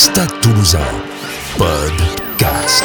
Stade Toulousain, podcast.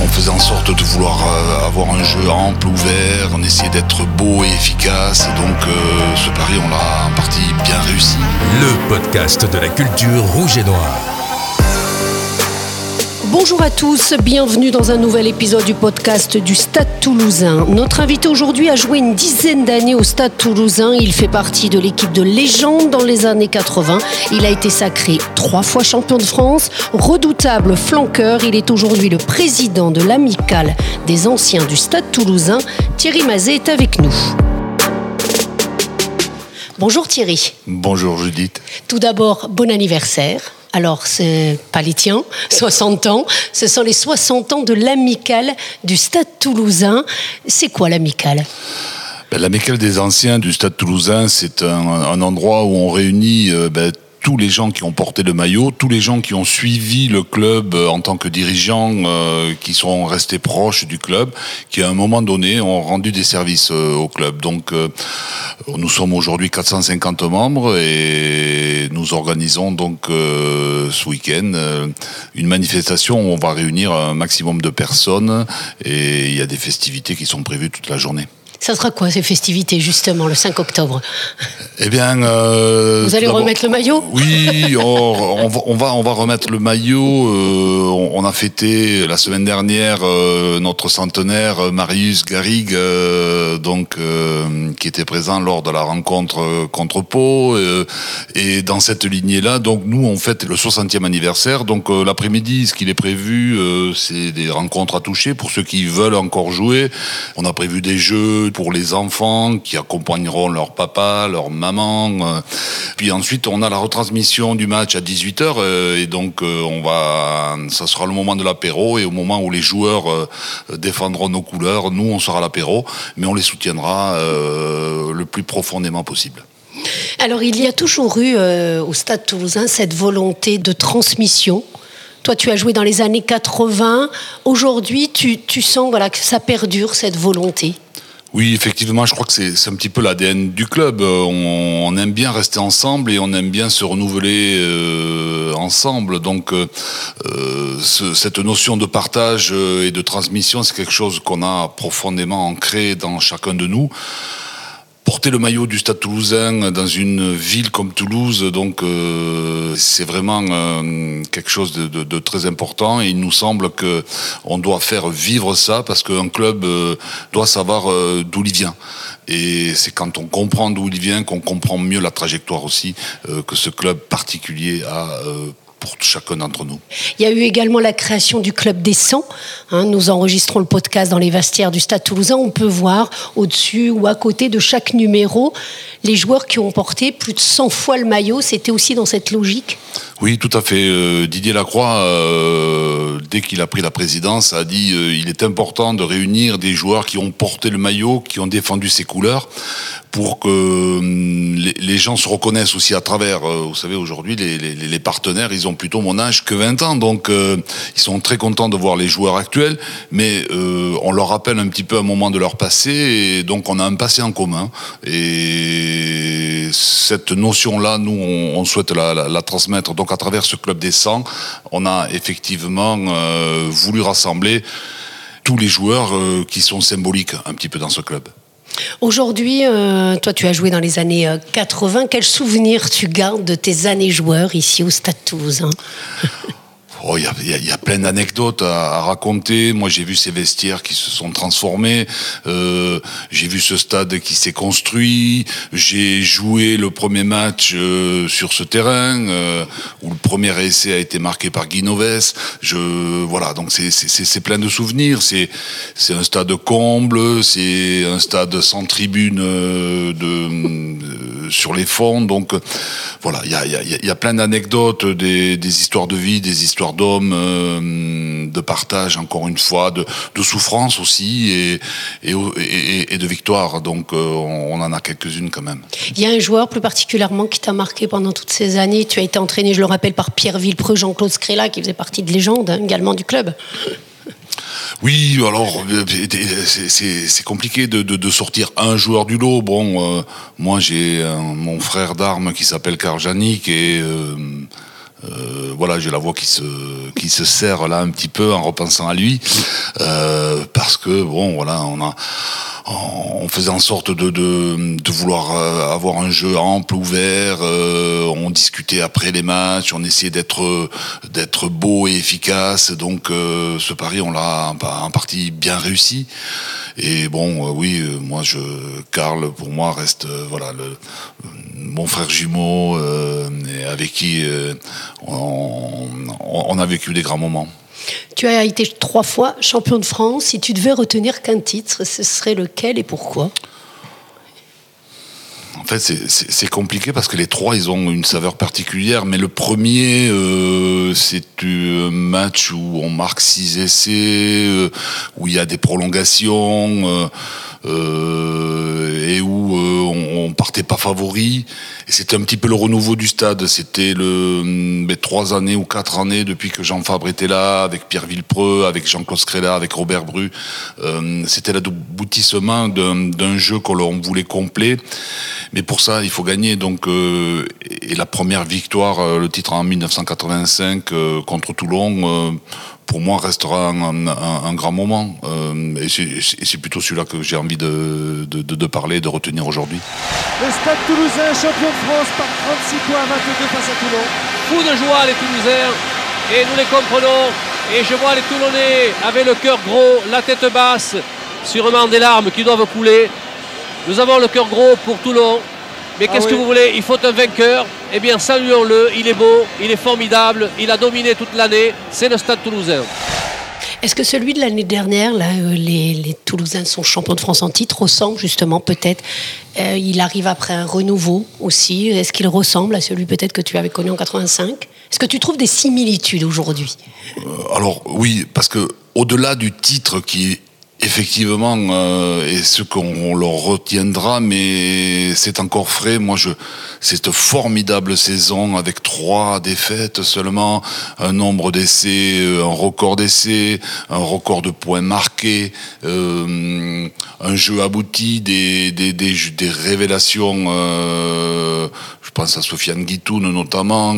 On faisait en sorte de vouloir euh, avoir un jeu ample, ouvert, on essayait d'être beau et efficace, et donc euh, ce pari, on l'a en partie bien réussi. Le podcast de la culture rouge et noire. Bonjour à tous, bienvenue dans un nouvel épisode du podcast du Stade toulousain. Notre invité aujourd'hui a joué une dizaine d'années au Stade toulousain. Il fait partie de l'équipe de légende dans les années 80. Il a été sacré trois fois champion de France, redoutable flanqueur. Il est aujourd'hui le président de l'amicale des anciens du Stade toulousain. Thierry Mazet est avec nous. Bonjour Thierry. Bonjour Judith. Tout d'abord, bon anniversaire. Alors, c'est pas les tiens, 60 ans. Ce sont les 60 ans de l'amicale du Stade toulousain. C'est quoi l'amicale? Ben, L'amicale des anciens du Stade toulousain, c'est un, endroit où on réunit euh, ben, tous les gens qui ont porté le maillot, tous les gens qui ont suivi le club euh, en tant que dirigeants, euh, qui sont restés proches du club, qui à un moment donné ont rendu des services euh, au club. Donc nous sommes aujourd'hui 450 membres et nous organisons donc ce week-end une manifestation où on va réunir un maximum de personnes et il y a des festivités qui sont prévues toute la journée. Ça sera quoi ces festivités justement le 5 octobre? Eh bien, euh, vous allez remettre le maillot? Oui, on, va, on va remettre le maillot. Euh, on, a fêté la semaine dernière euh, notre centenaire Marius Garrigue, donc qui était présent lors de la rencontre contre Pau. et dans cette lignée-là, donc nous on fête le 60e anniversaire. Donc l'après-midi, ce qu'il est prévu, c'est des rencontres à toucher pour ceux qui veulent encore jouer. On a prévu des jeux pour les enfants qui accompagneront leur papa, leur maman. Euh. Puis ensuite, on a la retransmission du match à 18h euh, et donc euh, on va, ça sera le moment de l'apéro et au moment où les joueurs défendront nos couleurs, nous on sera à l'apéro, mais on les soutiendra le plus profondément possible. Alors il y a toujours eu au Stade toulousain cette volonté de transmission toi, tu as joué dans les années 80. Aujourd'hui, tu, tu sens voilà, que ça perdure, cette volonté? Oui, effectivement, je crois que c'est un petit peu l'ADN du club. Euh, on, aime bien rester ensemble et on aime bien se renouveler euh, ensemble. Donc, euh, cette notion de partage et de transmission, c'est quelque chose qu'on a profondément ancré dans chacun de nous porter le maillot du Stade Toulousain dans une ville comme Toulouse, donc euh, c'est vraiment euh, quelque chose de, très important. Et il nous semble que on doit faire vivre ça parce qu'un club euh, doit savoir d'où il vient. Et c'est quand on comprend d'où il vient qu'on comprend mieux la trajectoire aussi que ce club particulier a pour chacun d'entre nous. Il y a eu également la création du Club des 100. Hein. nous enregistrons le podcast dans les vestiaires du Stade toulousain. On peut voir au-dessus ou à côté de chaque numéro les joueurs qui ont porté plus de 100 fois le maillot. C'était aussi dans cette logique? Oui, tout à fait. Euh, Didier Lacroix, euh, dès qu'il a pris la présidence, a dit euh, il est important de réunir des joueurs qui ont porté le maillot, qui ont défendu ses couleurs, pour que hum, les, gens se reconnaissent aussi à travers. vous savez, aujourd'hui, les, partenaires, ils ont plutôt mon âge que 20 ans, donc ils sont très contents de voir les joueurs actuels, mais on leur rappelle un petit peu un moment de leur passé, et donc on a un passé en commun. Et cette notion-là, nous, on, souhaite la, transmettre. Donc à travers ce club des 100, on a effectivement euh, voulu rassembler tous les joueurs euh, qui sont symboliques un petit peu dans ce club. Aujourd'hui, euh, toi, tu as joué dans les années 80. Quels souvenirs tu gardes de tes années joueurs ici au Stade Toulousain? Oh, il y, a, plein d'anecdotes à, raconter. Moi, j'ai vu ces vestiaires qui se sont transformés. Euh, j'ai vu ce stade qui s'est construit. J'ai joué le premier match euh, sur ce terrain euh, où le premier essai a été marqué par Guinoves. Je voilà, donc c'est plein de souvenirs. C'est c'est un stade comble. C'est un stade sans tribune de, sur les fonds. Donc voilà, il y a, y, y a, plein d'anecdotes, des, des histoires de vie, des histoires d'hommes, euh, de partage encore une fois, de, souffrance aussi et, et, de victoire. Donc euh, on, en a quelques-unes quand même. Il y a un joueur plus particulièrement qui t'a marqué pendant toutes ces années. Tu as été entraîné, je le rappelle, par Pierre Villepreux, Jean-Claude Scrella, qui faisait partie de légende hein, également du club. Oui, alors c'est compliqué de, sortir un joueur du lot. Bon, euh, moi j'ai mon frère d'armes qui s'appelle Karl Janik et Euh, voilà, j'ai la voix qui se qui se serre là un petit peu en repensant à lui, euh, parce que bon, voilà, on a on faisait en sorte de, vouloir euh, avoir un jeu ample, ouvert. Euh, on discutait après les matchs, on essayait d'être d'être beau et efficace. Donc euh, ce pari, on l'a en partie bien réussi. Et bon, oui, moi, je Karl, pour moi, reste voilà le, mon frère jumeau avec qui on, on a vécu des grands moments. Tu as été trois fois champion de France. Si tu devais retenir qu'un titre, ce serait lequel et pourquoi? En fait, c'est compliqué parce que les trois, ils ont une saveur particulière. Mais le premier, euh, c'est un match où on marque six essais, euh, où il y a des prolongations. Euh, et où on, on, partait pas favori. Et c'était un petit peu le renouveau du stade. C'était le les trois années ou quatre années depuis que Jean Fabre était là, avec Pierre Villepreux, avec Jean-Claude Scrella, avec Robert Bru. Euh, c'était l'aboutissement d'un jeu qu'on voulait complet. Mais pour ça, il faut gagner. Donc, euh, et la première victoire, euh, le titre en 1985 euh, contre Toulon pour moi, restera un, grand moment. Euh, et c'est plutôt celui-là que j'ai envie de, de, parler, de retenir aujourd'hui. Le Stade Toulousain, champion de France par 36 points, 22 face à Toulon. Fou de joie les Toulousains, et nous les comprenons. Et je vois les Toulonnais avec le cœur gros, la tête basse, sûrement des larmes qui doivent couler. Nous avons le cœur gros pour Toulon. Mais ah qu'est-ce que vous voulez? Il faut un vainqueur. Eh bien, saluons-le. Il est beau, il est formidable, il a dominé toute l'année. C'est le Stade toulousain. Est-ce que celui de l'année dernière, là, euh, les, Toulousains sont champions de France en titre, ressemble justement peut-être euh, Il arrive après un renouveau aussi. Est-ce qu'il ressemble à celui peut-être que tu avais connu en 85 Est-ce que tu trouves des similitudes aujourd'hui? Euh, Alors oui, parce que au-delà du titre qui est Effectivement, euh, et ce qu'on leur retiendra, mais c'est encore frais. Moi, je, cette formidable saison avec trois défaites seulement, un nombre d'essais, euh, un record d'essais, un record de points marqués, euh, un jeu abouti, des, des, des, des révélations. Euh, pense à Sofiane Guitoun notamment.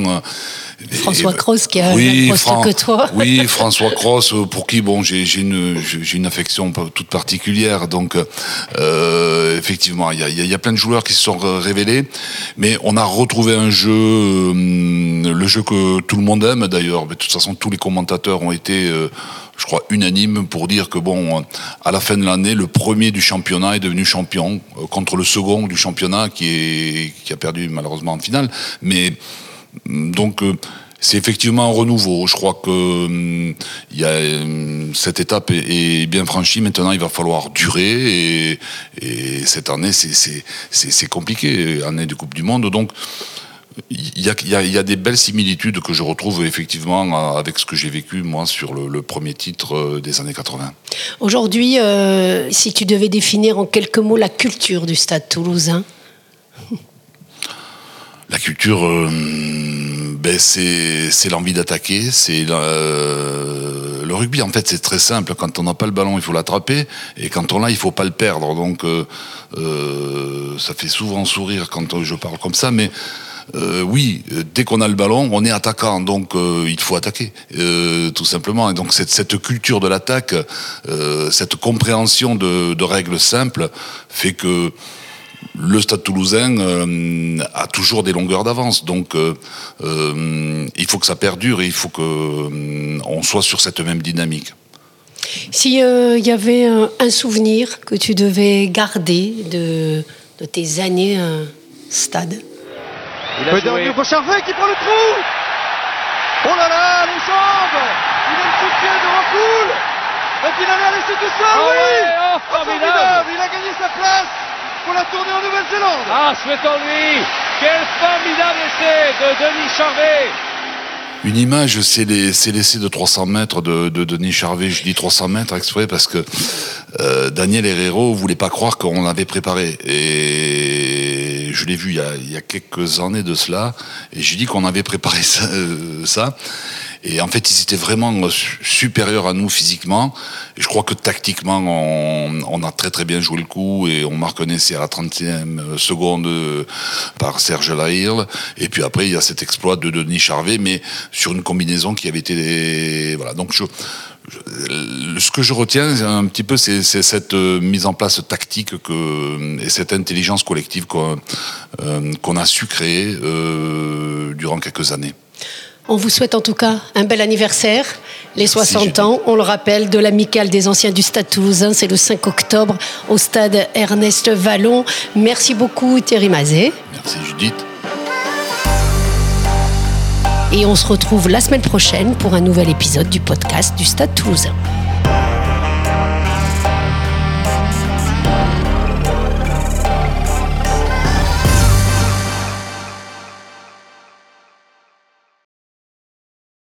François Cross qui a oui, poste que toi. Oui, François Cross, pour qui bon, j'ai une, une affection toute particulière. Donc, euh, effectivement, il y a, y a, plein de joueurs qui se sont révélés, mais on a retrouvé un jeu, euh, le jeu que tout le monde aime d'ailleurs. Mais de toute façon, tous les commentateurs ont été euh, je crois, unanimes pour dire que bon, à la fin de l'année, le premier du championnat est devenu champion euh, contre le second du championnat qui est qui a perdu malheureusement en finale. Mais donc c'est effectivement un renouveau. Je crois que il y a, hum, cette étape est, bien franchie. Maintenant, il va falloir durer. Et, et cette année, c'est compliqué, année de Coupe du Monde. Donc, il y, a, il, y a, il y a, des belles similitudes que je retrouve effectivement avec ce que j'ai vécu moi sur le, le, premier titre euh, des années 80. Aujourd'hui, euh, si tu devais définir en quelques mots la culture du Stade Toulousain La culture. Euh, ben c'est l'envie d'attaquer, c'est euh, le rugby en fait c'est très simple. Quand on n'a pas le ballon, il faut l'attraper, et quand on l'a, il faut pas le perdre. Donc euh, euh, ça fait souvent sourire quand je parle comme ça, mais euh, oui, dès qu'on a le ballon, on est attaquant, donc euh, il faut attaquer, euh, tout simplement. Et donc cette, culture de l'attaque, cette compréhension de, règles simples, fait que le Stade toulousain euh, a toujours des longueurs d'avance. Donc euh, euh, il faut que ça perdure et il faut qu'on soit sur cette même dynamique. S'il y avait un, souvenir que tu devais garder de, de tes années stade? Il a joué. pour Charvet qui prend le trou Oh là là, les jambes Il a le coup de pied de Rapoul Et puis il avait laissé tout seul, oh oui oh, formidable. Il a gagné sa place pour la tournée en Nouvelle-Zélande. Ah, souhaitons-lui Quel formidable essai de Denis Charvet une image, c'est l'essai de 300 mètres de, de, Denis Charvet. Je dis 300 mètres exprès parce que euh, Daniel Herrero voulait pas croire qu'on avait préparé. Et je l'ai vu il y, a, quelques années de cela, et j'ai dit qu'on avait préparé ça, euh, ça. Et en fait, ils étaient vraiment supérieurs à nous physiquement. Je crois que tactiquement, on, on, a très très bien joué le coup et on marque un essai à la 30e seconde par Serge Lahir. Et puis après, il y a cet exploit de Denis Charvet, mais sur une combinaison qui avait été... Voilà, donc je ce que je retiens un petit peu, c'est cette euh, mise en place tactique que, et cette intelligence collective qu'on euh, a su créer euh, durant quelques années. On vous souhaite en tout cas un bel anniversaire, les 60 Merci, ans, on le rappelle, de l'amicale des anciens du Stade toulousain, c'est le 5 octobre au stade Ernest Vallon. Merci beaucoup Thierry Mazet. Merci Judith. Et on se retrouve la semaine prochaine pour un nouvel épisode du podcast du Stade toulousain.